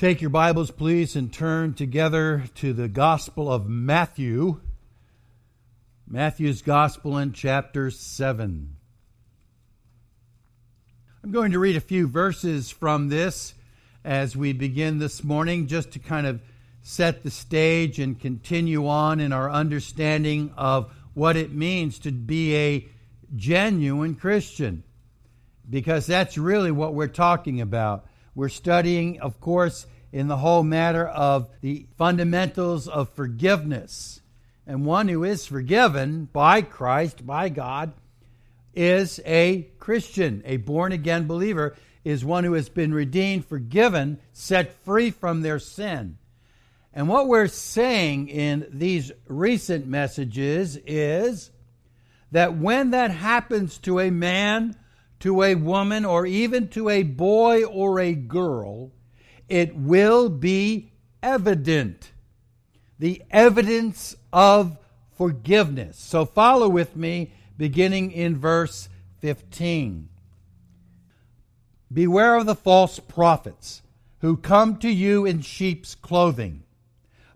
Take your Bibles, please, and turn together to the Gospel of Matthew. Matthew's Gospel in chapter 7. I'm going to read a few verses from this as we begin this morning, just to kind of set the stage and continue on in our understanding of what it means to be a genuine Christian. Because that's really what we're talking about. We're studying, of course, in the whole matter of the fundamentals of forgiveness. And one who is forgiven by Christ, by God, is a Christian. A born again believer is one who has been redeemed, forgiven, set free from their sin. And what we're saying in these recent messages is that when that happens to a man, to a woman, or even to a boy or a girl, it will be evident. The evidence of forgiveness. So follow with me, beginning in verse 15. Beware of the false prophets who come to you in sheep's clothing,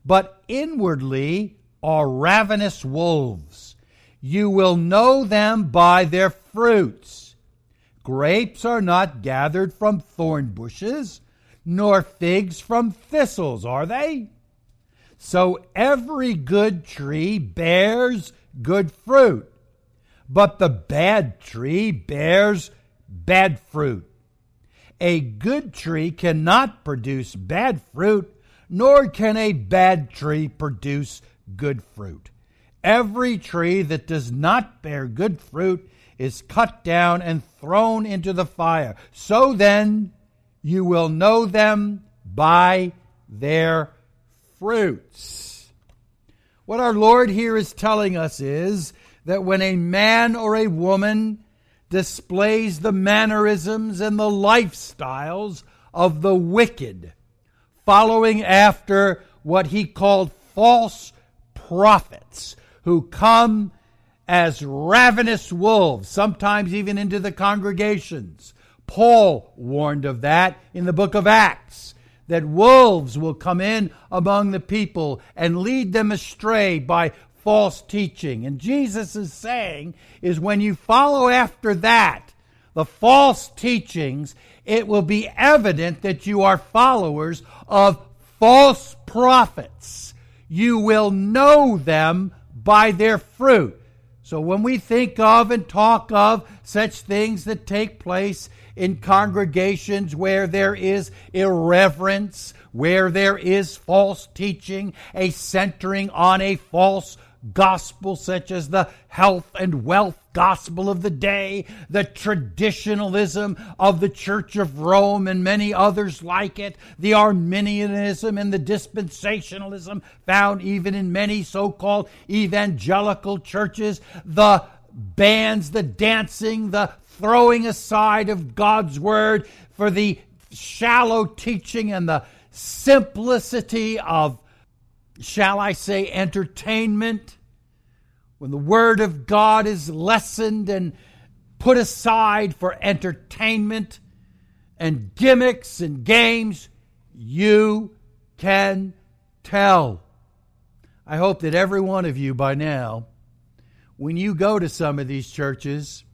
but inwardly are ravenous wolves. You will know them by their fruits. Grapes are not gathered from thorn bushes nor figs from thistles, are they? So every good tree bears good fruit, but the bad tree bears bad fruit. A good tree cannot produce bad fruit, nor can a bad tree produce good fruit. Every tree that does not bear good fruit is cut down and thrown into the fire. So then, you will know them by their fruits. What our Lord here is telling us is that when a man or a woman displays the mannerisms and the lifestyles of the wicked, following after what he called false prophets who come as ravenous wolves, sometimes even into the congregations, Paul warned of that in the book of Acts, that wolves will come in among the people and lead them astray by false teaching. And Jesus is saying is when you follow after that, the false teachings, it will be evident that you are followers of false prophets. You will know them by their fruit. So when we think of and talk of such things that take place in congregations where there is irreverence, where there is false teaching, a centering on a false gospel such as the health and wealth gospel of the day, the traditionalism of the Church of Rome and many others like it, the Arminianism and the dispensationalism found even in many so called evangelical churches, the bands, the dancing, the throwing aside of God's word for the shallow teaching and the simplicity of, shall I say, entertainment. When the word of God is lessened and put aside for entertainment and gimmicks and games, you can tell. I hope that every one of you by now, when you go to some of these churches,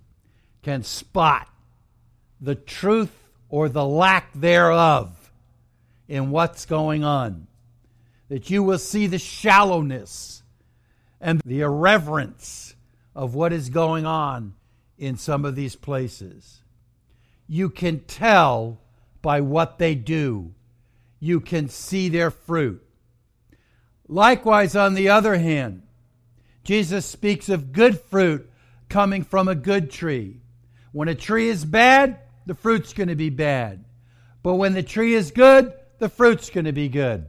can spot the truth or the lack thereof in what's going on. That you will see the shallowness and the irreverence of what is going on in some of these places. You can tell by what they do, you can see their fruit. Likewise, on the other hand, Jesus speaks of good fruit coming from a good tree. When a tree is bad, the fruit's going to be bad. But when the tree is good, the fruit's going to be good.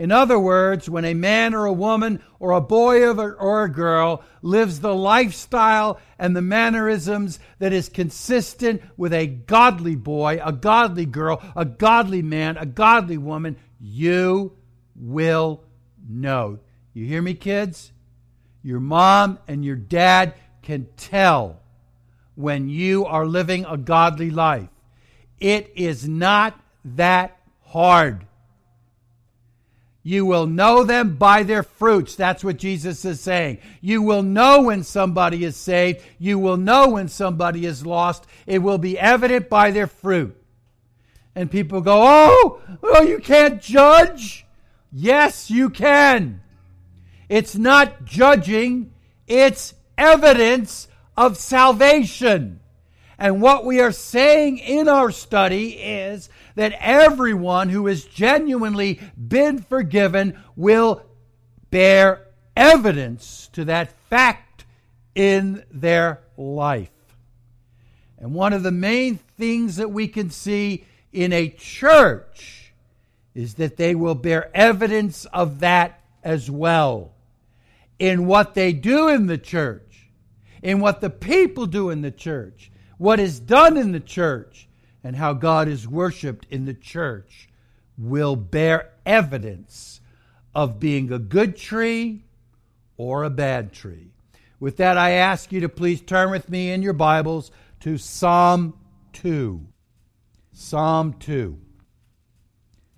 In other words, when a man or a woman or a boy or a girl lives the lifestyle and the mannerisms that is consistent with a godly boy, a godly girl, a godly man, a godly woman, you will know. You hear me, kids? Your mom and your dad can tell when you are living a godly life. It is not that hard. You will know them by their fruits. That's what Jesus is saying. You will know when somebody is saved. You will know when somebody is lost. It will be evident by their fruit. And people go, Oh, oh, you can't judge. Yes, you can. It's not judging, it's evidence of salvation. And what we are saying in our study is that everyone who has genuinely been forgiven will bear evidence to that fact in their life. And one of the main things that we can see in a church is that they will bear evidence of that as well in what they do in the church, in what the people do in the church, what is done in the church, and how God is worshiped in the church will bear evidence of being a good tree or a bad tree. With that, I ask you to please turn with me in your Bibles to Psalm 2. Psalm 2.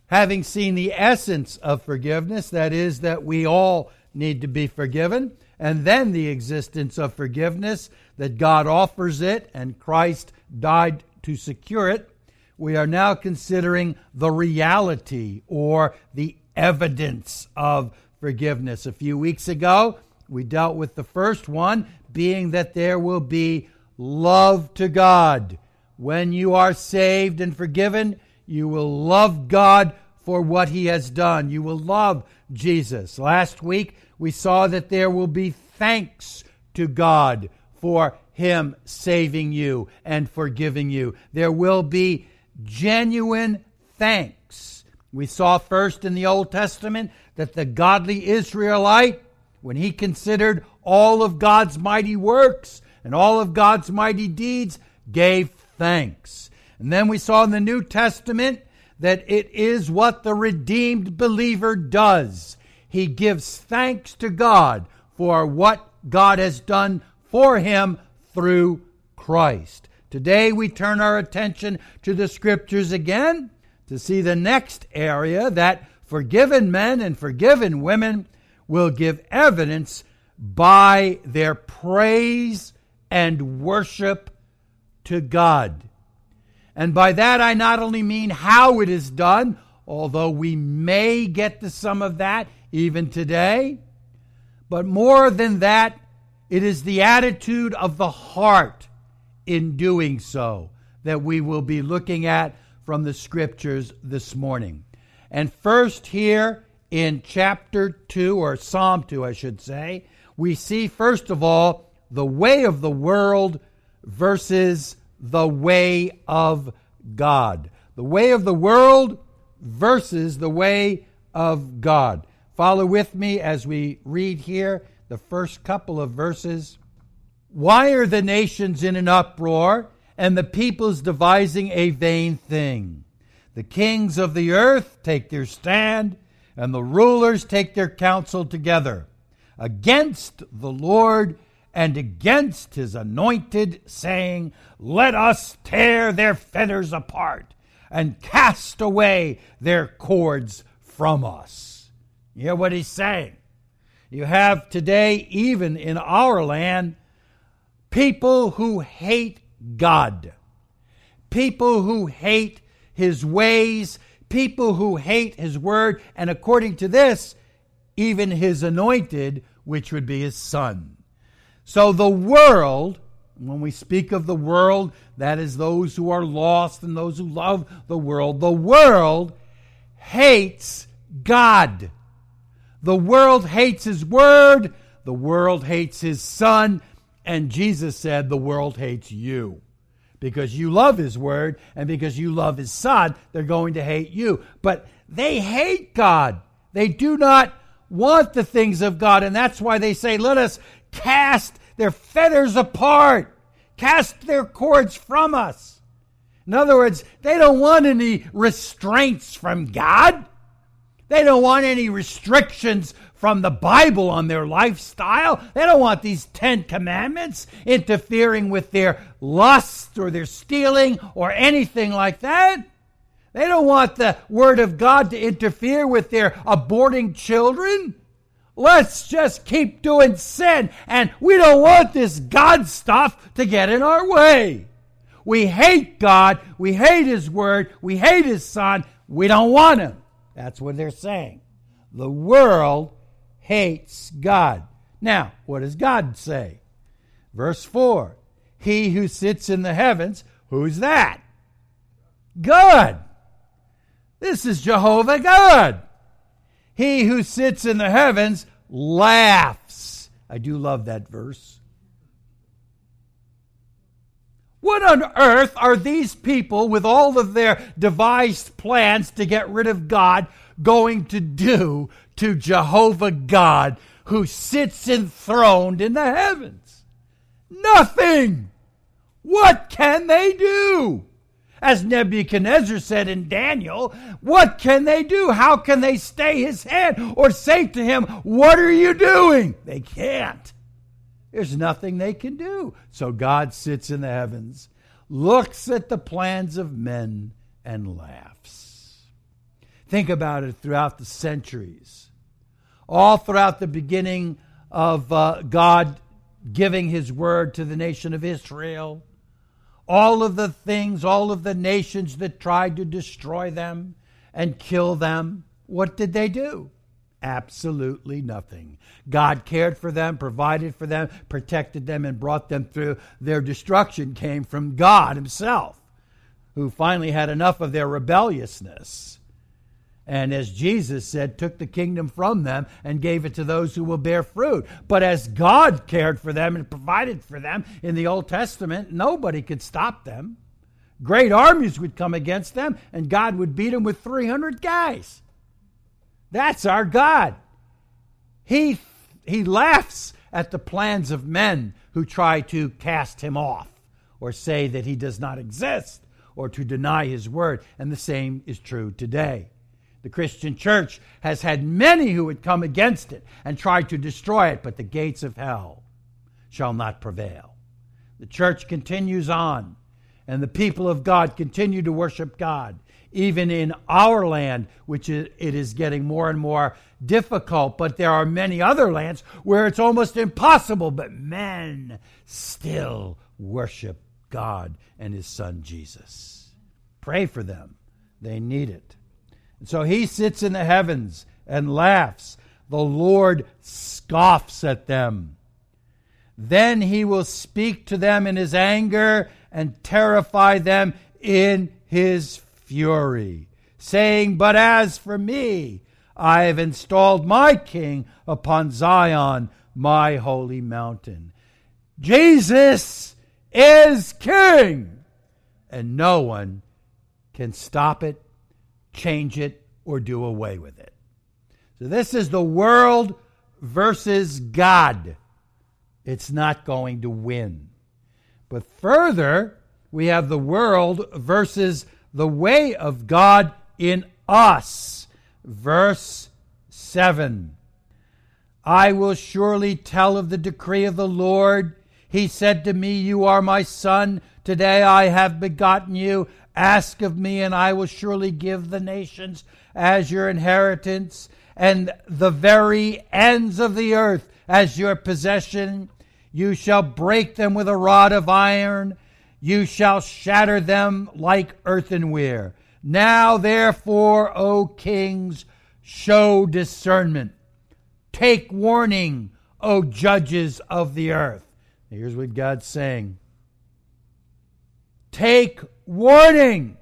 Having seen the essence of forgiveness, that is, that we all need to be forgiven, and then the existence of forgiveness, that God offers it and Christ died to secure it, we are now considering the reality or the evidence of forgiveness. A few weeks ago, we dealt with the first one, being that there will be love to God. When you are saved and forgiven, you will love God for what he has done. You will love Jesus. Last week, we saw that there will be thanks to God for him saving you and forgiving you. There will be genuine thanks. We saw first in the Old Testament that the godly Israelite, when he considered all of God's mighty works and all of God's mighty deeds, gave thanks. And then we saw in the New Testament that it is what the redeemed believer does. He gives thanks to God for what God has done for him through Christ. Today we turn our attention to the scriptures again to see the next area that forgiven men and forgiven women will give evidence by their praise and worship to God. And by that, I not only mean how it is done, although we may get to some of that even today, but more than that, it is the attitude of the heart in doing so that we will be looking at from the scriptures this morning. And first, here in chapter 2, or Psalm 2, I should say, we see first of all the way of the world versus the way of God. The way of the world versus the way of God. Follow with me as we read here the first couple of verses. Why are the nations in an uproar and the peoples devising a vain thing? The kings of the earth take their stand, and the rulers take their counsel together against the Lord and against his anointed, saying, Let us tear their fetters apart and cast away their cords from us. You hear what he's saying? You have today, even in our land, people who hate God, people who hate his ways, people who hate his word, and according to this, even his anointed, which would be his son. So the world, when we speak of the world, that is those who are lost and those who love the world. The world hates God. The world hates his word. The world hates his son. And Jesus said, The world hates you. Because you love his word and because you love his son, they're going to hate you. But they hate God. They do not want the things of God. And that's why they say, Let us cast their feathers apart, cast their cords from us. In other words, they don't want any restraints from God. They don't want any restrictions from the Bible on their lifestyle. They don't want these Ten Commandments interfering with their lust or their stealing or anything like that. They don't want the Word of God to interfere with their aborting children. Let's just keep doing sin, and we don't want this God stuff to get in our way. We hate God, we hate His Word, we hate His Son, we don't want Him. That's what they're saying. The world hates God. Now, what does God say? Verse 4 He who sits in the heavens, who's that? God. This is Jehovah God. He who sits in the heavens laughs. I do love that verse. What on earth are these people, with all of their devised plans to get rid of God, going to do to Jehovah God, who sits enthroned in the heavens? Nothing! What can they do? As Nebuchadnezzar said in Daniel, what can they do? How can they stay his hand or say to him, What are you doing? They can't. There's nothing they can do. So God sits in the heavens, looks at the plans of men, and laughs. Think about it throughout the centuries. All throughout the beginning of uh, God giving his word to the nation of Israel all of the things, all of the nations that tried to destroy them and kill them, what did they do? Absolutely nothing. God cared for them, provided for them, protected them, and brought them through. Their destruction came from God Himself, who finally had enough of their rebelliousness and as Jesus said, took the kingdom from them and gave it to those who will bear fruit. But as God cared for them and provided for them in the Old Testament, nobody could stop them. Great armies would come against them, and God would beat them with 300 guys. That's our God. He, he laughs at the plans of men who try to cast him off or say that he does not exist or to deny his word. And the same is true today. The Christian church has had many who would come against it and try to destroy it, but the gates of hell shall not prevail. The church continues on, and the people of God continue to worship God, even in our land, which it is getting more and more difficult. But there are many other lands where it's almost impossible, but men still worship God and His Son Jesus. Pray for them, they need it. And so he sits in the heavens and laughs. The Lord scoffs at them. Then he will speak to them in his anger and terrify them in his fury, saying, But as for me, I have installed my king upon Zion, my holy mountain. Jesus is king, and no one can stop it change it, or do away with it. So this is the world versus God. It's not going to win. But further, we have the world versus the way of God in us. Verse 7 I will surely tell of the decree of the Lord. He said to me, You are my son. Today I have begotten you. Ask of me, and I will surely give the nations as your inheritance, and the very ends of the earth as your possession. You shall break them with a rod of iron, you shall shatter them like earthenware. Now, therefore, O kings, show discernment. Take warning, O judges of the earth. Here's what God's saying Take warning.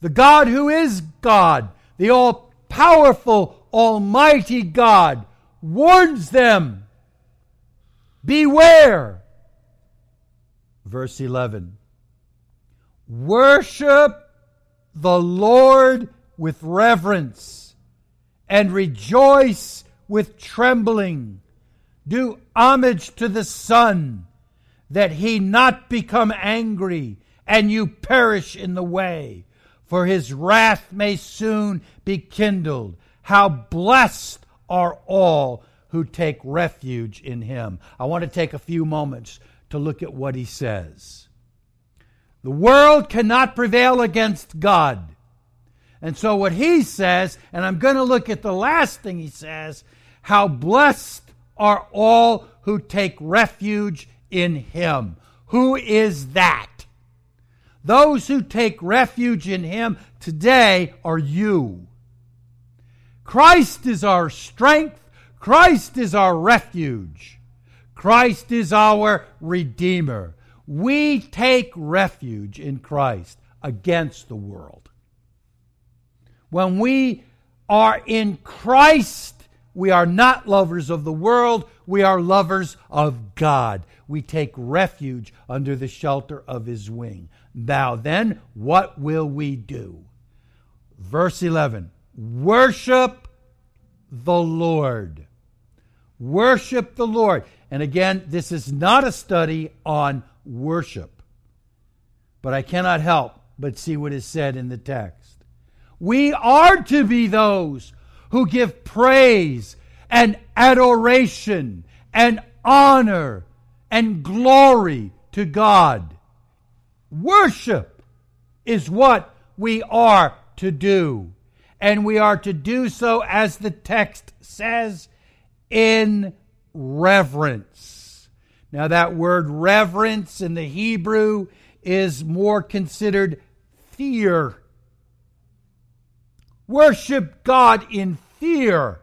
The God who is God, the all powerful, almighty God, warns them Beware. Verse 11 Worship the Lord with reverence and rejoice with trembling. Do homage to the Son that he not become angry and you perish in the way, for his wrath may soon be kindled. How blessed are all who take refuge in him. I want to take a few moments to look at what he says. The world cannot prevail against God. And so, what he says, and I'm going to look at the last thing he says how blessed are all who take refuge in him. Who is that? Those who take refuge in him today are you. Christ is our strength. Christ is our refuge. Christ is our Redeemer. We take refuge in Christ against the world. When we are in Christ, we are not lovers of the world, we are lovers of God. We take refuge under the shelter of his wing. Now then, what will we do? Verse 11 Worship the Lord. Worship the Lord. And again, this is not a study on worship, but I cannot help but see what is said in the text. We are to be those who give praise and adoration and honor and glory to God. Worship is what we are to do. And we are to do so, as the text says, in reverence. Now, that word reverence in the Hebrew is more considered fear. Worship God in fear.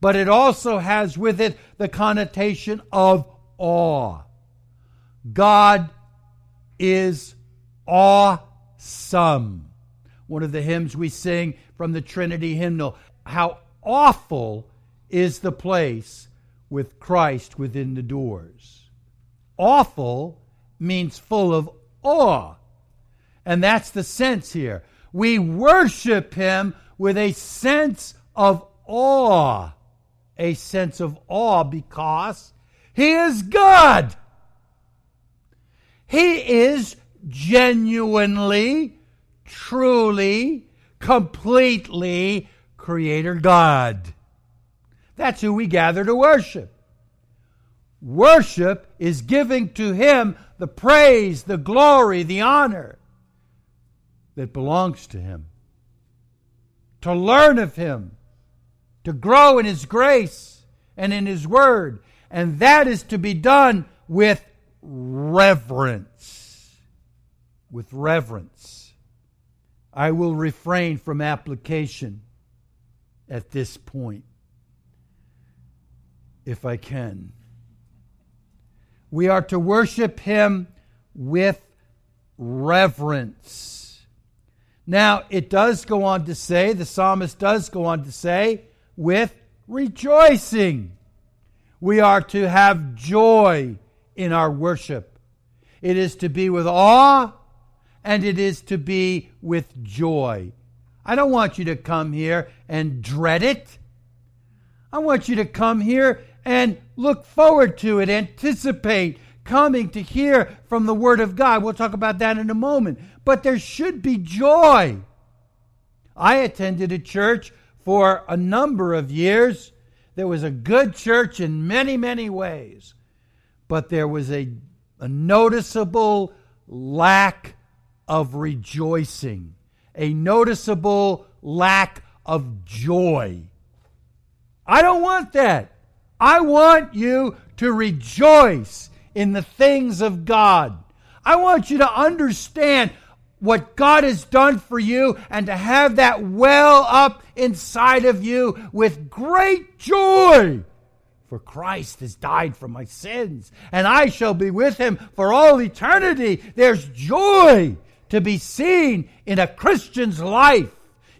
But it also has with it the connotation of awe. God is awesome. One of the hymns we sing from the Trinity hymnal. How awful is the place with Christ within the doors. Awful means full of awe. And that's the sense here. We worship him with a sense of awe. A sense of awe because he is God. He is genuinely, truly, completely Creator God. That's who we gather to worship. Worship is giving to Him the praise, the glory, the honor that belongs to Him. To learn of Him, to grow in His grace and in His Word. And that is to be done with reverence. With reverence. I will refrain from application at this point, if I can. We are to worship Him with reverence. Now, it does go on to say, the psalmist does go on to say, with rejoicing. We are to have joy in our worship. It is to be with awe and it is to be with joy. I don't want you to come here and dread it. I want you to come here and look forward to it, anticipate coming to hear from the Word of God. We'll talk about that in a moment. But there should be joy. I attended a church for a number of years. There was a good church in many, many ways but there was a, a noticeable lack of rejoicing, a noticeable lack of joy. I don't want that. I want you to rejoice in the things of God. I want you to understand what God has done for you and to have that well up inside of you with great joy for Christ has died for my sins, and I shall be with him for all eternity. There's joy to be seen in a Christian's life.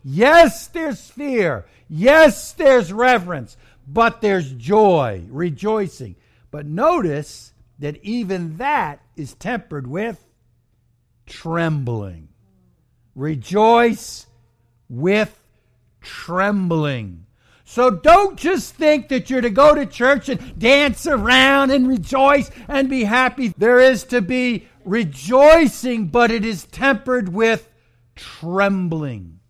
Yes, there's fear. Yes, there's reverence, but there's joy, rejoicing. But notice that even that is tempered with trembling. Rejoice with trembling. So don't just think that you're to go to church and dance around and rejoice and be happy. There is to be rejoicing, but it is tempered with trembling.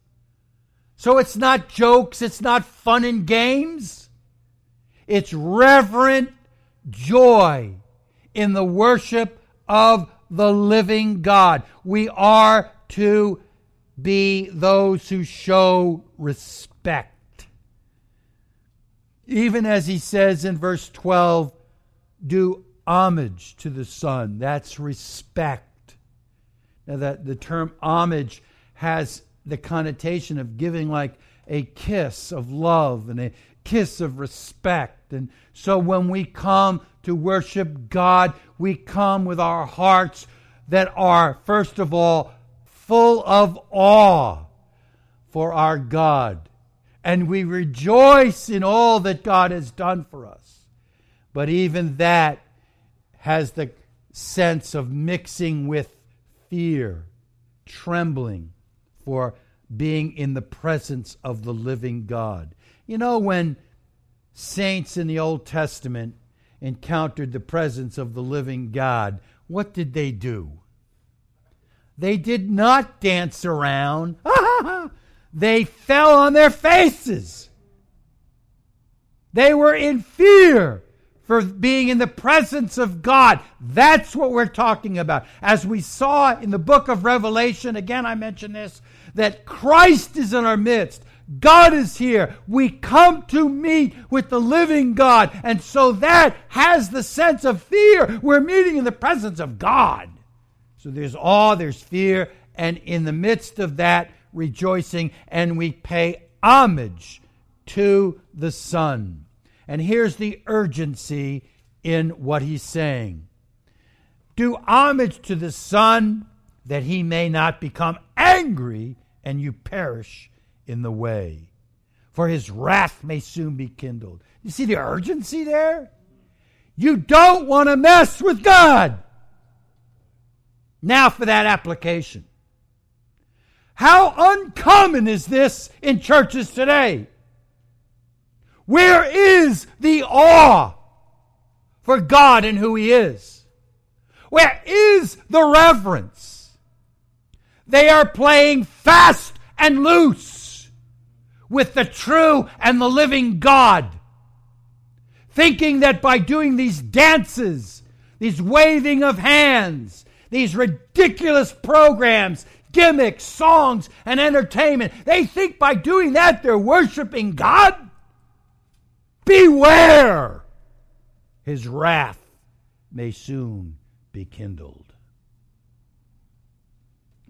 So it's not jokes, it's not fun and games. It's reverent joy in the worship of the living God. We are to be those who show respect. Even as he says in verse 12, do homage to the Son. That's respect. Now, that the term homage has the connotation of giving like a kiss of love and a kiss of respect. And so when we come to worship God, we come with our hearts that are, first of all, full of awe for our God. And we rejoice in all that God has done for us. But even that has the sense of mixing with fear, trembling for being in the presence of the living God. You know, when saints in the Old Testament encountered the presence of the living God, what did they do? They did not dance around. they fell on their faces. They were in fear for being in the presence of God. That's what we're talking about. As we saw in the book of Revelation, again, I mentioned this, that Christ is in our midst. God is here. We come to meet with the living God. And so that has the sense of fear. We're meeting in the presence of God. So there's awe, there's fear, and in the midst of that, rejoicing, and we pay homage to the Son. And here's the urgency in what he's saying Do homage to the Son that he may not become angry and you perish in the way, for his wrath may soon be kindled. You see the urgency there? You don't want to mess with God. Now for that application. How uncommon is this in churches today? Where is the awe for God and who He is? Where is the reverence? They are playing fast and loose with the true and the living God, thinking that by doing these dances, these waving of hands, these ridiculous programs, gimmicks, songs, and entertainment, they think by doing that they're worshiping God. Beware! His wrath may soon be kindled.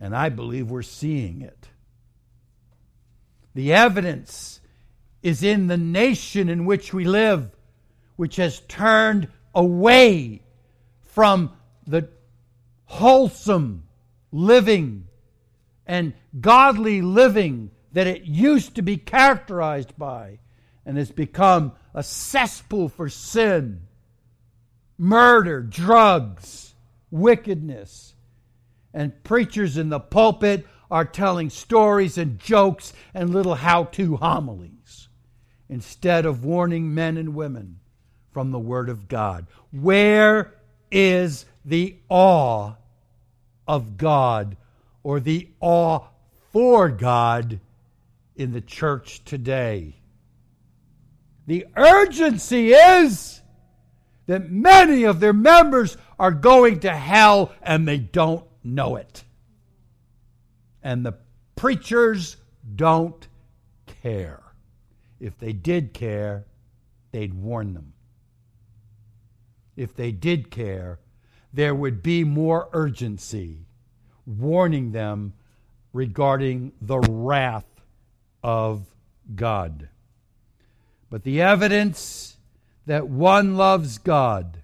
And I believe we're seeing it. The evidence is in the nation in which we live, which has turned away from the wholesome living and godly living that it used to be characterized by and has become a cesspool for sin, murder, drugs, wickedness. And preachers in the pulpit are telling stories and jokes and little how to homilies instead of warning men and women from the Word of God. Where is the awe of God or the awe for God in the church today? The urgency is that many of their members are going to hell and they don't know it and the preachers don't care. If they did care, they'd warn them. If they did care, there would be more urgency warning them regarding the wrath of God. But the evidence that one loves God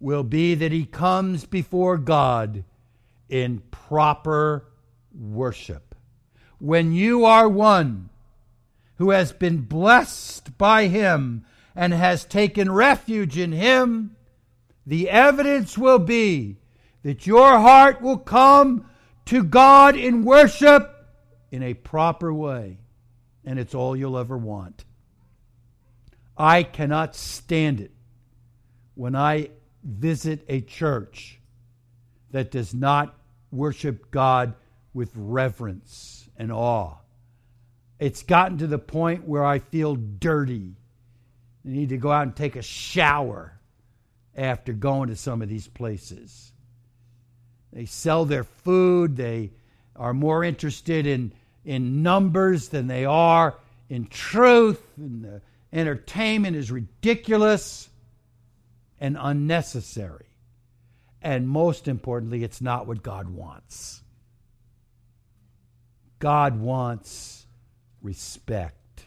will be that he comes before God in proper worship. When you are one who has been blessed by Him and has taken refuge in Him, the evidence will be that your heart will come to God in worship in a proper way. And it's all you'll ever want. I cannot stand it when I visit a church that does not worship God with reverence and awe. It's gotten to the point where I feel dirty. I need to go out and take a shower after going to some of these places. they sell their food, they are more interested in, in numbers than they are in truth, and the entertainment is ridiculous and unnecessary. And most importantly, it's not what God wants. God wants respect.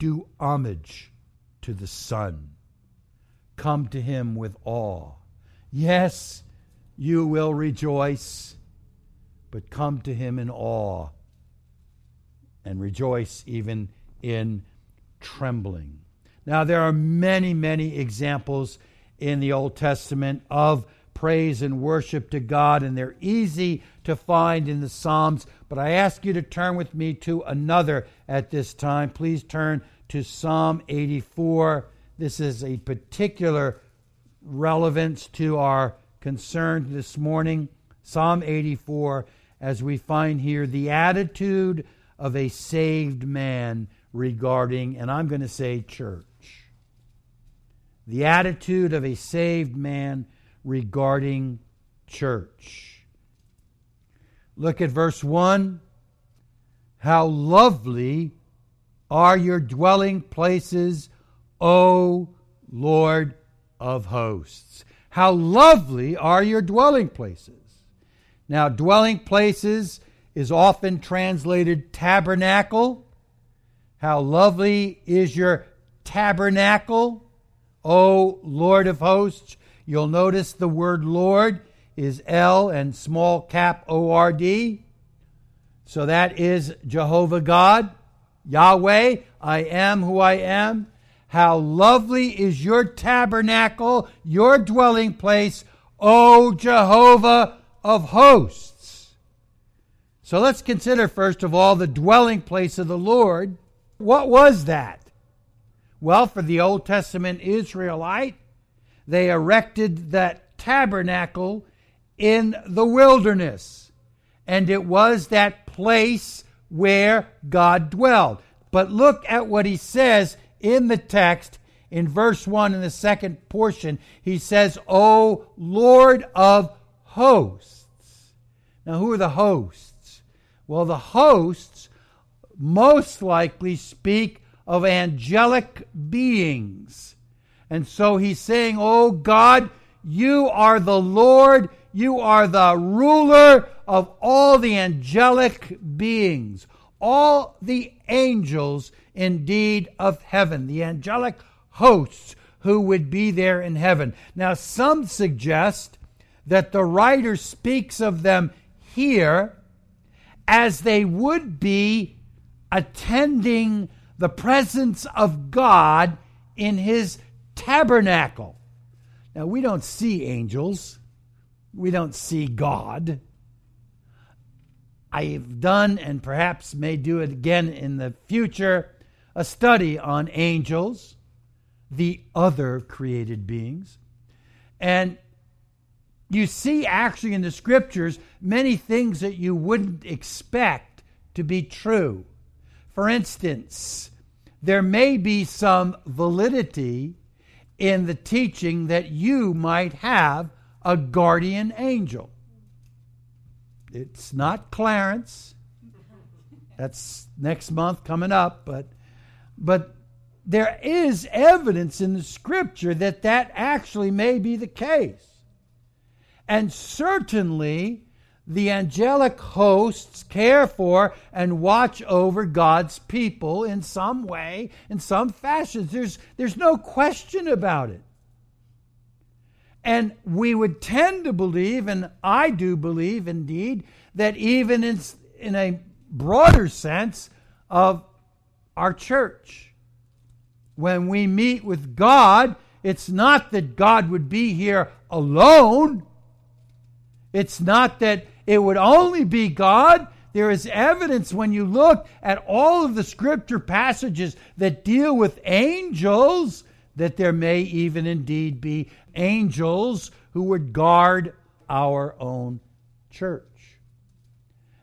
Do homage to the Son. Come to him with awe. Yes, you will rejoice, but come to him in awe and rejoice even in trembling. Now, there are many, many examples in the Old Testament of praise and worship to God, and they're easy to find in the Psalms. But I ask you to turn with me to another at this time. Please turn to Psalm 84. This is a particular relevance to our concern this morning. Psalm 84, as we find here the attitude of a saved man regarding, and I'm going to say church. The attitude of a saved man regarding church. Look at verse 1. How lovely are your dwelling places, O Lord of hosts. How lovely are your dwelling places. Now, dwelling places is often translated tabernacle. How lovely is your tabernacle, O Lord of hosts. You'll notice the word Lord is L and small cap O R D. So that is Jehovah God, Yahweh, I am who I am. How lovely is your tabernacle, your dwelling place, O Jehovah of hosts. So let's consider, first of all, the dwelling place of the Lord. What was that? Well, for the Old Testament Israelite, they erected that tabernacle in the wilderness. And it was that place where God dwelled. But look at what he says in the text in verse 1 in the second portion. He says, O Lord of hosts. Now, who are the hosts? Well, the hosts most likely speak of angelic beings. And so he's saying, Oh God, you are the Lord, you are the ruler of all the angelic beings, all the angels indeed of heaven, the angelic hosts who would be there in heaven. Now, some suggest that the writer speaks of them here as they would be attending the presence of God in his tabernacle. Now, we don't see angels, we don't see God. I've done and perhaps may do it again in the future a study on angels, the other created beings. And you see actually in the scriptures many things that you wouldn't expect to be true. For instance, there may be some validity in the teaching that you might have a guardian angel. It's not Clarence. That's next month coming up, but but there is evidence in the scripture that that actually may be the case. And certainly, the angelic hosts care for and watch over God's people in some way, in some fashion. There's, there's no question about it. And we would tend to believe, and I do believe indeed, that even in, in a broader sense of our church, when we meet with God, it's not that God would be here alone it's not that it would only be God. There is evidence when you look at all of the scripture passages that deal with angels that there may even indeed be angels who would guard our own church.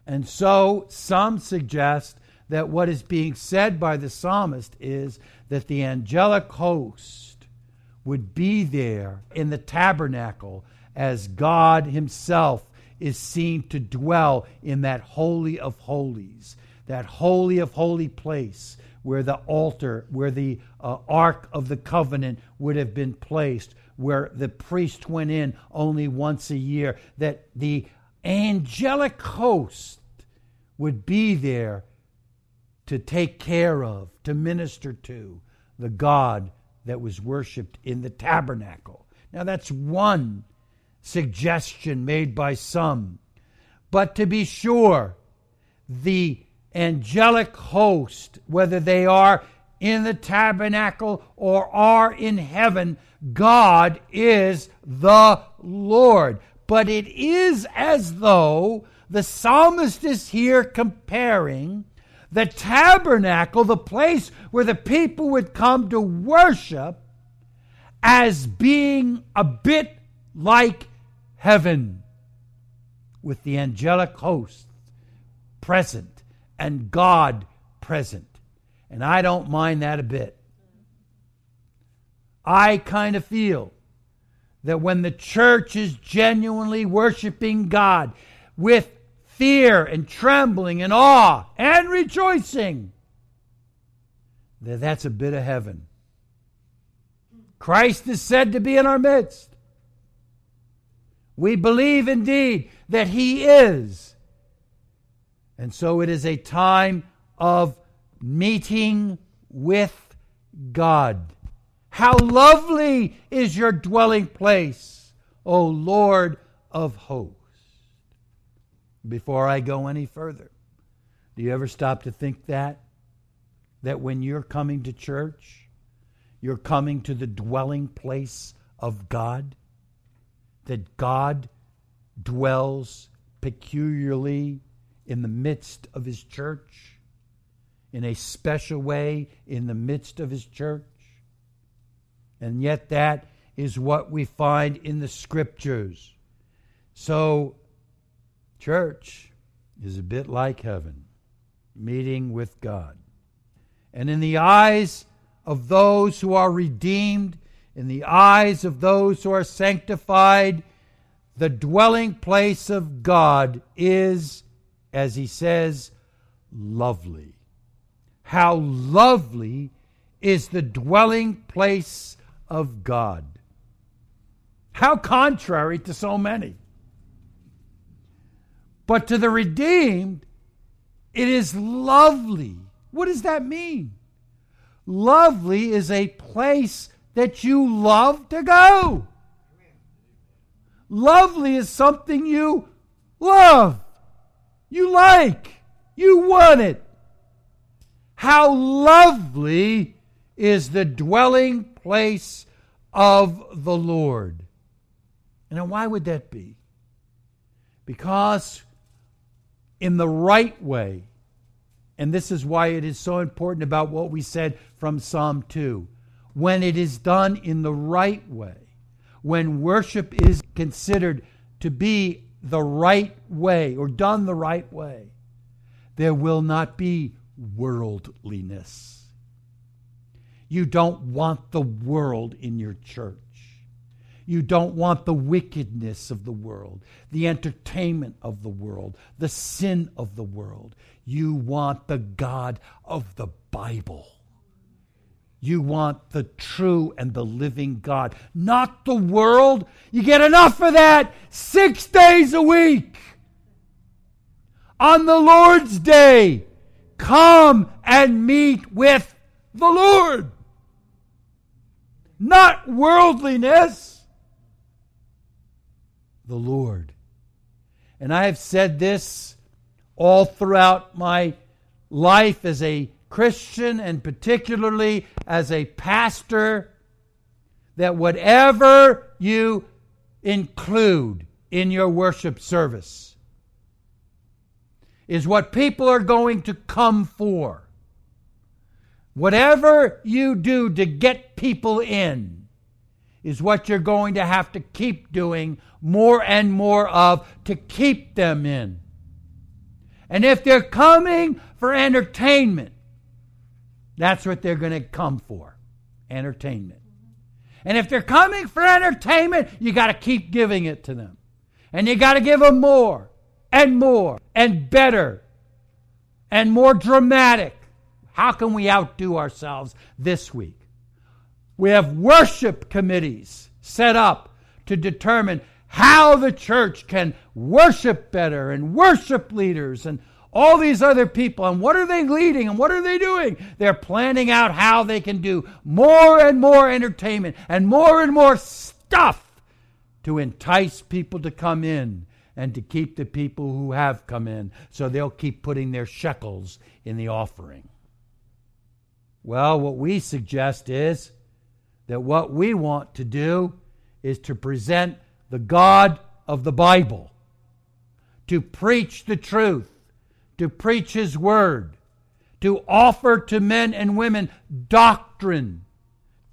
And so some suggest that what is being said by the psalmist is that the angelic host would be there in the tabernacle as God Himself is seen to dwell in that Holy of Holies, that Holy of Holy place where the altar, where the uh, Ark of the Covenant would have been placed, where the priest went in only once a year, that the angelic host would be there to take care of, to minister to the God that was worshiped in the tabernacle. Now, that's one suggestion made by some. But to be sure, the angelic host, whether they are in the tabernacle or are in heaven, God is the Lord. But it is as though the psalmist is here comparing the tabernacle, the place where the people would come to worship, as being a bit like heaven with the angelic host present and God present. And I don't mind that a bit. I kind of feel that when the church is genuinely worshiping God with fear and trembling and awe and rejoicing, that that's a bit of heaven. Christ is said to be in our midst. We believe indeed that He is. And so it is a time of meeting with God. How lovely is your dwelling place, O Lord of hosts. Before I go any further, do you ever stop to think that? That when you're coming to church, you're coming to the dwelling place of God? That God dwells peculiarly in the midst of his church, in a special way in the midst of his church. And yet, that is what we find in the scriptures. So, church is a bit like heaven, meeting with God. And in the eyes of those who are redeemed, in the eyes of those who are sanctified, the dwelling place of God is, as he says, lovely. How lovely is the dwelling place of God. How contrary to so many. But to the redeemed, it is lovely. What does that mean? Lovely is a place that you love to go. Lovely is something you love, you like, you want it. How lovely is the dwelling place of the Lord. And why would that be? Because in the right way, and this is why it is so important about what we said from Psalm 2 when it is done in the right way, when worship is considered to be the right way or done the right way, there will not be worldliness. You don't want the world in your church. You don't want the wickedness of the world, the entertainment of the world, the sin of the world. You want the God of the Bible. You want the true and the living God, not the world. You get enough of that six days a week. On the Lord's day, come and meet with the Lord. Not worldliness, the Lord. And I have said this all throughout my life as a Christian and particularly as a pastor that whatever you include in your worship service is what people are going to come for. Whatever you do to get people in is what you're going to have to keep doing more and more of to keep them in. And if they're coming for entertainment, that's what they're going to come for entertainment. And if they're coming for entertainment, you got to keep giving it to them. And you got to give them more and more and better and more dramatic. How can we outdo ourselves this week? We have worship committees set up to determine how the church can worship better and worship leaders and all these other people. And what are they leading and what are they doing? They're planning out how they can do more and more entertainment and more and more stuff to entice people to come in and to keep the people who have come in so they'll keep putting their shekels in the offering. Well, what we suggest is that what we want to do is to present the God of the Bible, to preach the truth, to preach His Word, to offer to men and women doctrine,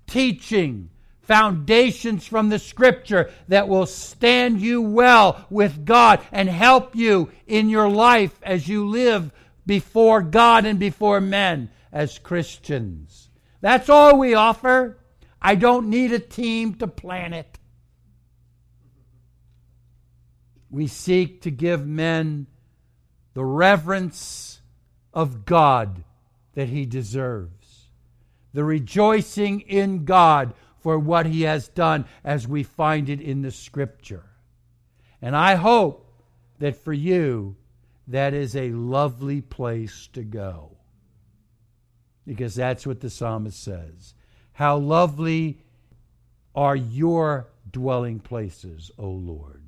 teaching, foundations from the Scripture that will stand you well with God and help you in your life as you live before God and before men as Christians. That's all we offer. I don't need a team to plan it. We seek to give men the reverence of God that he deserves, the rejoicing in God for what he has done as we find it in the scripture. And I hope that for you, that is a lovely place to go. Because that's what the psalmist says. How lovely are your dwelling places, O Lord.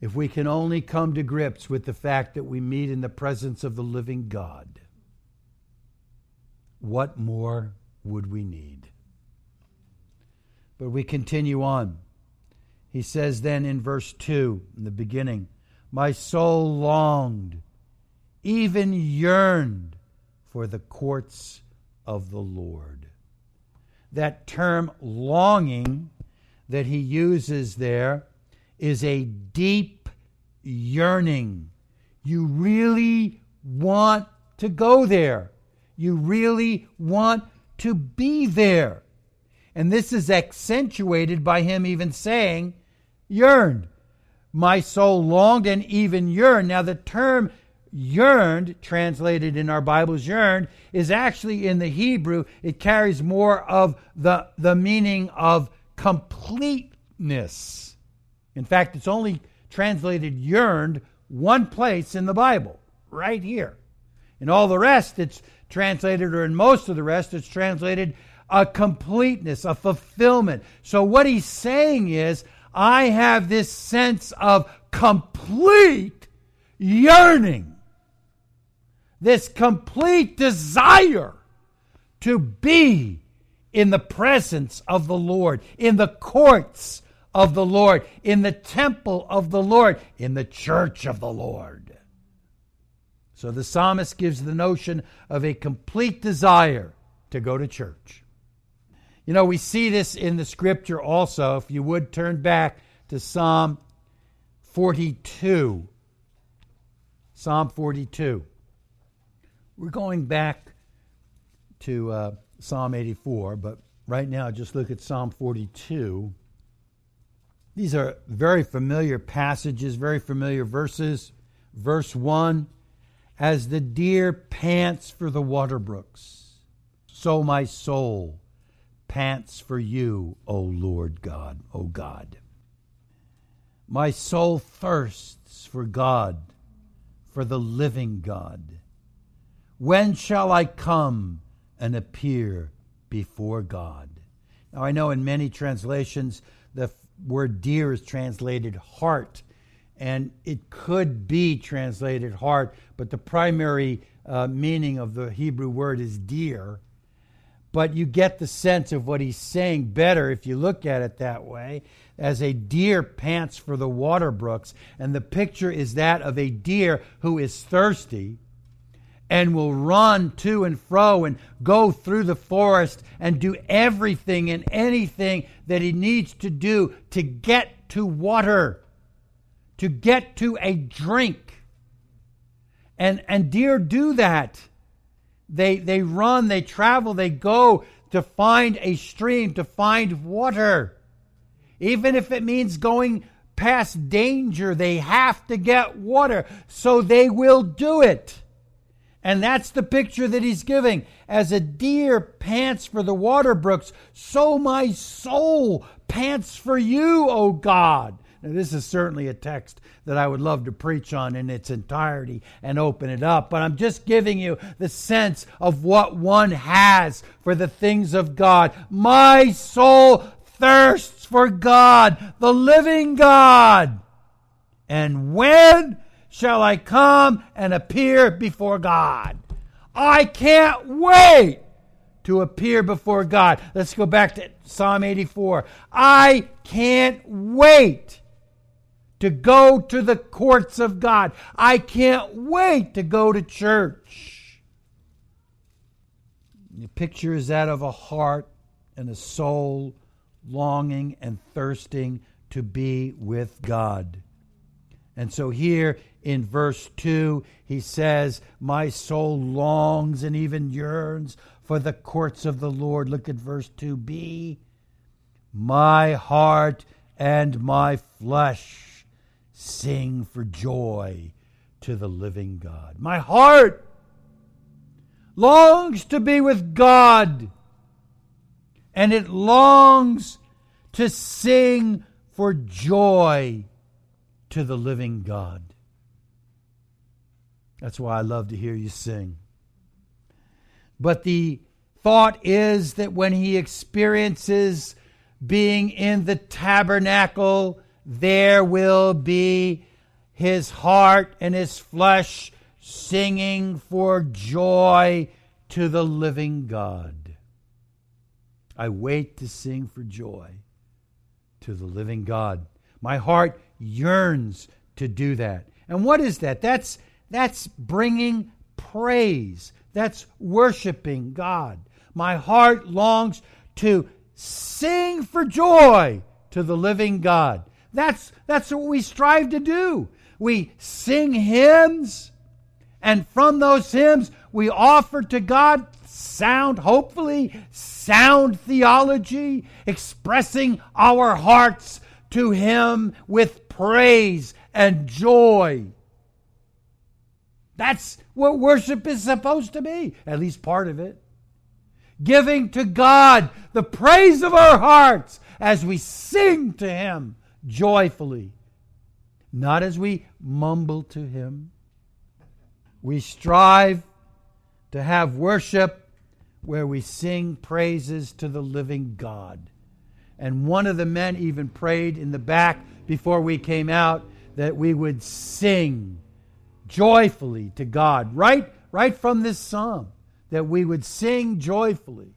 If we can only come to grips with the fact that we meet in the presence of the living God, what more would we need? But we continue on. He says then in verse 2, in the beginning, My soul longed, even yearned for the courts of the Lord. That term longing that he uses there is a deep yearning. You really want to go there. You really want to be there. And this is accentuated by him even saying, yearned. My soul longed and even yearned. Now, the term yearned, translated in our Bibles, yearned, is actually in the Hebrew, it carries more of the, the meaning of completeness. In fact, it's only translated yearned one place in the Bible, right here. In all the rest, it's translated, or in most of the rest, it's translated a completeness, a fulfillment. So what he's saying is, I have this sense of complete yearning, this complete desire to be in the presence of the Lord, in the courts of the Lord, in the temple of the Lord, in the church of the Lord. So the psalmist gives the notion of a complete desire to go to church. You know, we see this in the scripture also. If you would turn back to Psalm 42. Psalm 42. We're going back to uh, Psalm 84, but right now just look at Psalm 42. These are very familiar passages, very familiar verses. Verse 1 As the deer pants for the water brooks, so my soul pants for you, O Lord God, O God. My soul thirsts for God, for the living God. When shall I come and appear before God? Now, I know in many translations the word deer is translated heart, and it could be translated heart, but the primary uh, meaning of the Hebrew word is deer. But you get the sense of what he's saying better if you look at it that way, as a deer pants for the water brooks. And the picture is that of a deer who is thirsty and will run to and fro and go through the forest and do everything and anything that he needs to do to get to water, to get to a drink. And, and deer do that. They, they run, they travel, they go, to find a stream, to find water. Even if it means going past danger, they have to get water. So they will do it. And that's the picture that he's giving. As a deer pants for the water brooks, so my soul pants for you, O God. Now, this is certainly a text that I would love to preach on in its entirety and open it up, but I'm just giving you the sense of what one has for the things of God. My soul thirsts for God, the living God. And when shall I come and appear before God? I can't wait to appear before God. Let's go back to Psalm 84. I can't wait to go to the courts of God. I can't wait to go to church. The picture is that of a heart and a soul longing and thirsting to be with God. And so here in verse 2, he says, My soul longs and even yearns for the courts of the Lord. Look at verse 2b. My heart and my flesh sing for joy to the living God. My heart longs to be with God, and it longs to sing for joy to the living God. That's why I love to hear you sing. But the thought is that when he experiences being in the tabernacle, there will be his heart and his flesh singing for joy to the living God. I wait to sing for joy to the living God. My heart yearns to do that. And what is that? That's that's bringing praise. That's worshiping God. My heart longs to sing for joy to the living God. That's, that's what we strive to do. We sing hymns, and from those hymns, we offer to God sound, hopefully, sound theology, expressing our hearts to Him with praise and joy. That's what worship is supposed to be, at least part of it. Giving to God the praise of our hearts as we sing to Him joyfully, not as we mumble to Him. We strive to have worship where we sing praises to the living God. And one of the men even prayed in the back before we came out that we would sing joyfully to God, right, right from this psalm, that we would sing joyfully,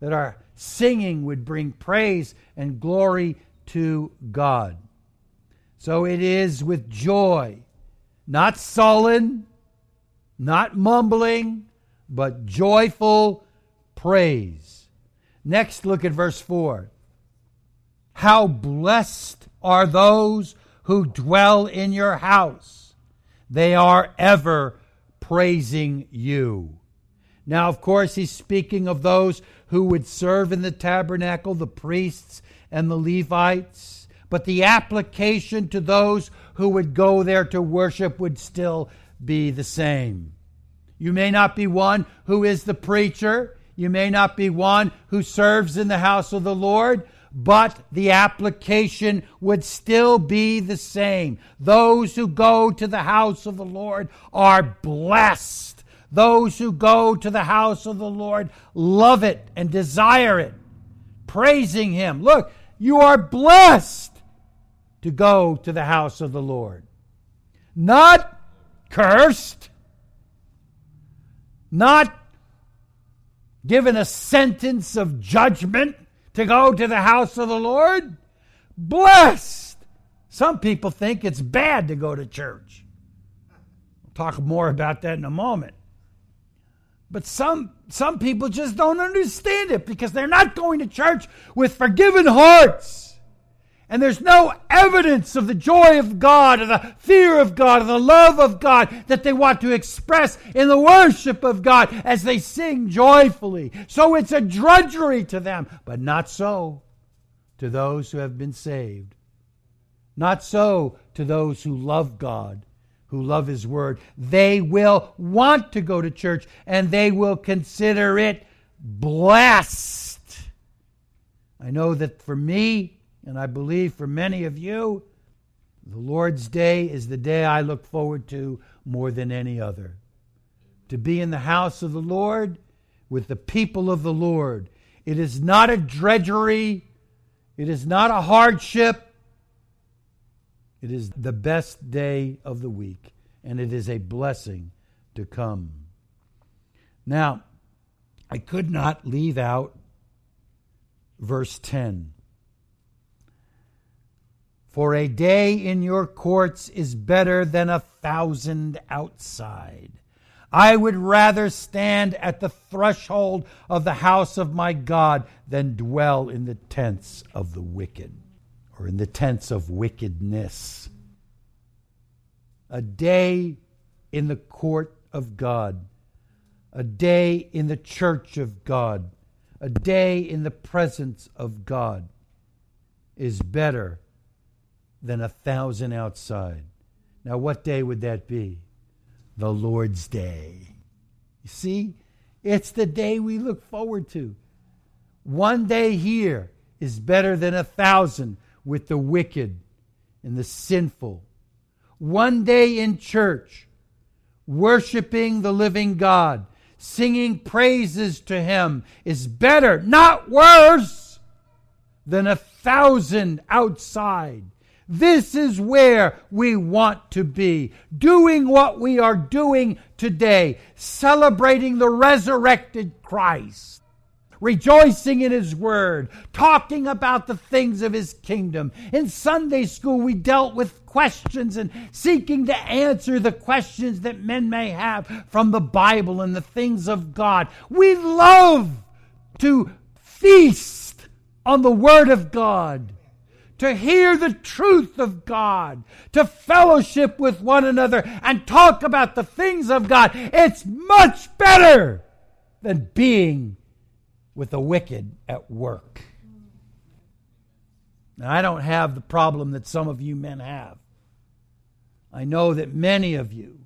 that our singing would bring praise and glory to God. So it is with joy, not sullen, not mumbling, but joyful praise. Next, look at verse 4. How blessed are those who dwell in your house. They are ever praising you. Now, of course, he's speaking of those who would serve in the tabernacle, the priests and the Levites, but the application to those who would go there to worship would still be the same. You may not be one who is the preacher, you may not be one who serves in the house of the Lord, but the application would still be the same. Those who go to the house of the Lord are blessed. Those who go to the house of the Lord love it and desire it, praising Him. Look, you are blessed to go to the house of the Lord. Not cursed, not given a sentence of judgment to go to the house of the Lord. Blessed. Some people think it's bad to go to church. We'll talk more about that in a moment. But some some people just don't understand it because they're not going to church with forgiven hearts and there's no evidence of the joy of God, or the fear of God, or the love of God that they want to express in the worship of God as they sing joyfully. So it's a drudgery to them, but not so to those who have been saved. Not so to those who love God, who love His Word. They will want to go to church and they will consider it blessed. I know that for me, and I believe for many of you, the Lord's Day is the day I look forward to more than any other. To be in the house of the Lord with the people of the Lord. It is not a drudgery, it is not a hardship. It is the best day of the week, and it is a blessing to come. Now, I could not leave out verse 10. For a day in your courts is better than a thousand outside. I would rather stand at the threshold of the house of my God than dwell in the tents of the wicked, or in the tents of wickedness. A day in the court of God, a day in the church of God, a day in the presence of God is better than a thousand outside. Now, what day would that be? The Lord's Day. You see, it's the day we look forward to. One day here is better than a thousand with the wicked and the sinful. One day in church, worshiping the living God, singing praises to Him is better, not worse, than a thousand outside this is where we want to be, doing what we are doing today, celebrating the resurrected Christ, rejoicing in His Word, talking about the things of His kingdom. In Sunday school, we dealt with questions and seeking to answer the questions that men may have from the Bible and the things of God. We love to feast on the Word of God to hear the truth of God, to fellowship with one another and talk about the things of God. It's much better than being with the wicked at work. Now, I don't have the problem that some of you men have. I know that many of you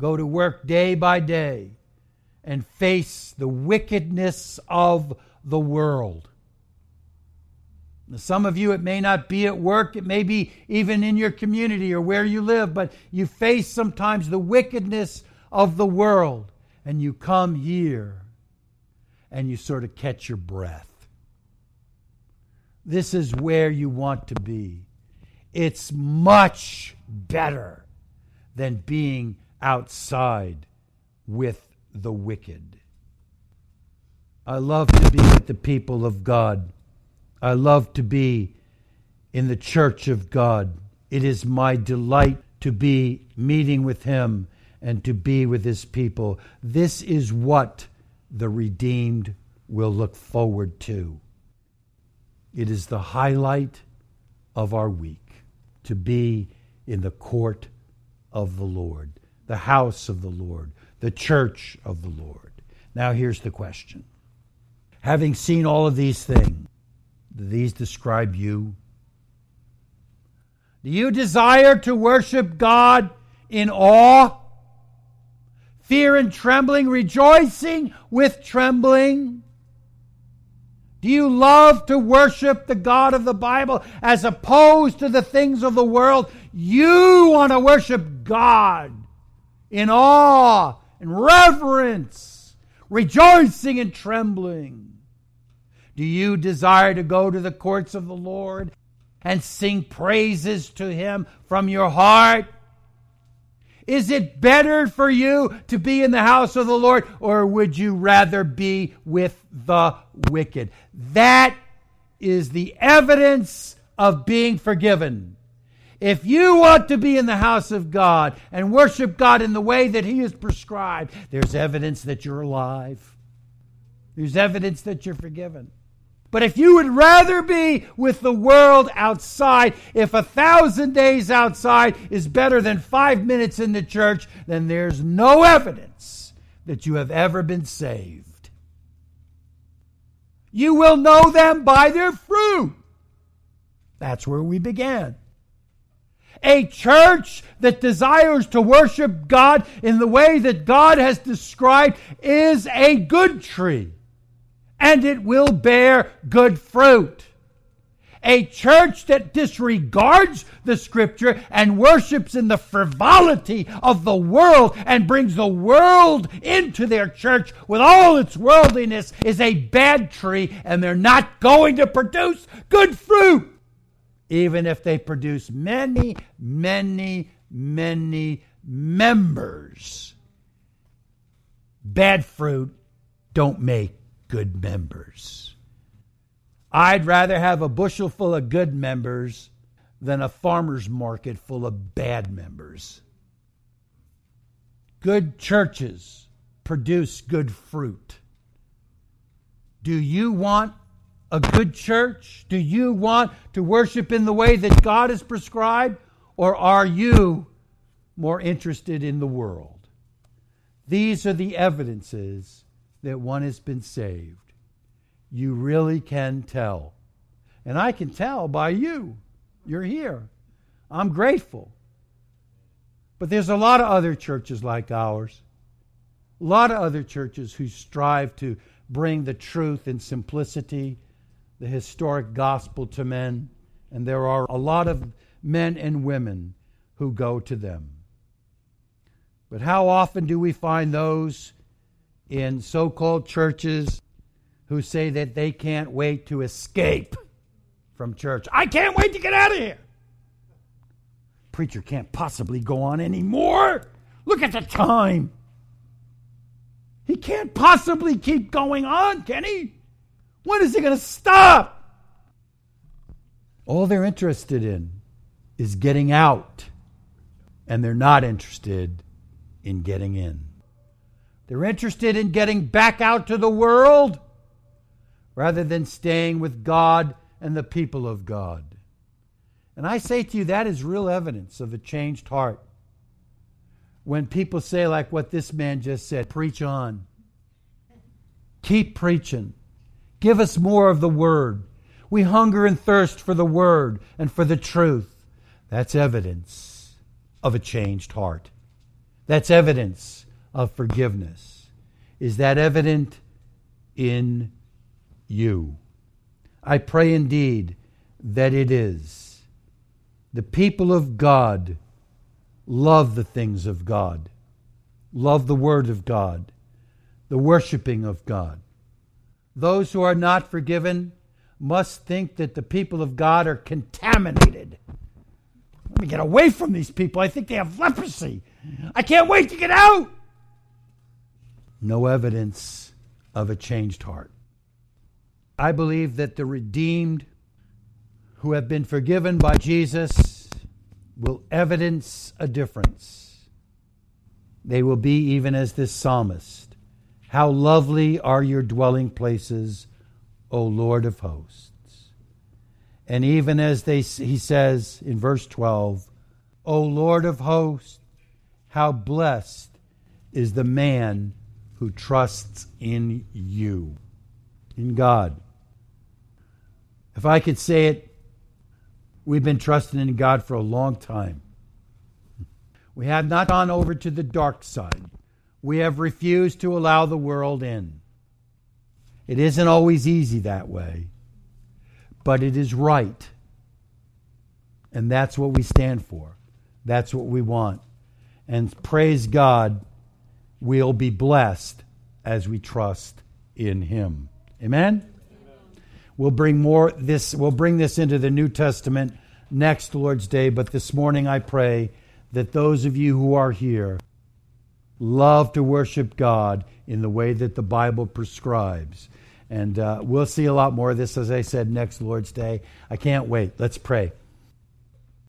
go to work day by day and face the wickedness of the world. Some of you, it may not be at work, it may be even in your community or where you live, but you face sometimes the wickedness of the world, and you come here and you sort of catch your breath. This is where you want to be. It's much better than being outside with the wicked. I love to be with the people of God I love to be in the church of God. It is my delight to be meeting with Him and to be with His people. This is what the redeemed will look forward to. It is the highlight of our week to be in the court of the Lord, the house of the Lord, the church of the Lord. Now, here's the question. Having seen all of these things, do these describe you? Do you desire to worship God in awe, fear and trembling, rejoicing with trembling? Do you love to worship the God of the Bible as opposed to the things of the world? You want to worship God in awe and reverence, rejoicing and trembling. Do you desire to go to the courts of the Lord and sing praises to Him from your heart? Is it better for you to be in the house of the Lord, or would you rather be with the wicked? That is the evidence of being forgiven. If you want to be in the house of God and worship God in the way that He has prescribed, there's evidence that you're alive. There's evidence that you're forgiven. But if you would rather be with the world outside, if a thousand days outside is better than five minutes in the church, then there's no evidence that you have ever been saved. You will know them by their fruit. That's where we began. A church that desires to worship God in the way that God has described is a good tree and it will bear good fruit. A church that disregards the scripture and worships in the frivolity of the world and brings the world into their church with all its worldliness is a bad tree and they're not going to produce good fruit. Even if they produce many, many, many members. Bad fruit don't make good members. I'd rather have a bushel full of good members than a farmer's market full of bad members. Good churches produce good fruit. Do you want a good church? Do you want to worship in the way that God has prescribed? Or are you more interested in the world? These are the evidences that one has been saved. You really can tell. And I can tell by you. You're here. I'm grateful. But there's a lot of other churches like ours, a lot of other churches who strive to bring the truth and simplicity, the historic gospel to men. And there are a lot of men and women who go to them. But how often do we find those in so called churches who say that they can't wait to escape from church. I can't wait to get out of here. Preacher can't possibly go on anymore. Look at the time. He can't possibly keep going on, can he? When is he going to stop? All they're interested in is getting out, and they're not interested in getting in. They're interested in getting back out to the world rather than staying with God and the people of God. And I say to you, that is real evidence of a changed heart. When people say, like what this man just said, preach on. Keep preaching. Give us more of the word. We hunger and thirst for the word and for the truth. That's evidence of a changed heart. That's evidence of forgiveness. Is that evident in you? I pray indeed that it is. The people of God love the things of God, love the Word of God, the worshiping of God. Those who are not forgiven must think that the people of God are contaminated. Let me get away from these people. I think they have leprosy. I can't wait to get out no evidence of a changed heart. I believe that the redeemed who have been forgiven by Jesus will evidence a difference. They will be even as this psalmist. How lovely are your dwelling places, O Lord of hosts. And even as they, he says in verse 12, O Lord of hosts, how blessed is the man who trusts in you, in God. If I could say it, we've been trusting in God for a long time. We have not gone over to the dark side. We have refused to allow the world in. It isn't always easy that way, but it is right. And that's what we stand for. That's what we want. And praise God we'll be blessed as we trust in him. Amen? Amen. We'll bring more this we'll bring this into the New Testament next Lord's Day, but this morning I pray that those of you who are here love to worship God in the way that the Bible prescribes. And uh, we'll see a lot more of this, as I said, next Lord's Day. I can't wait. Let's pray.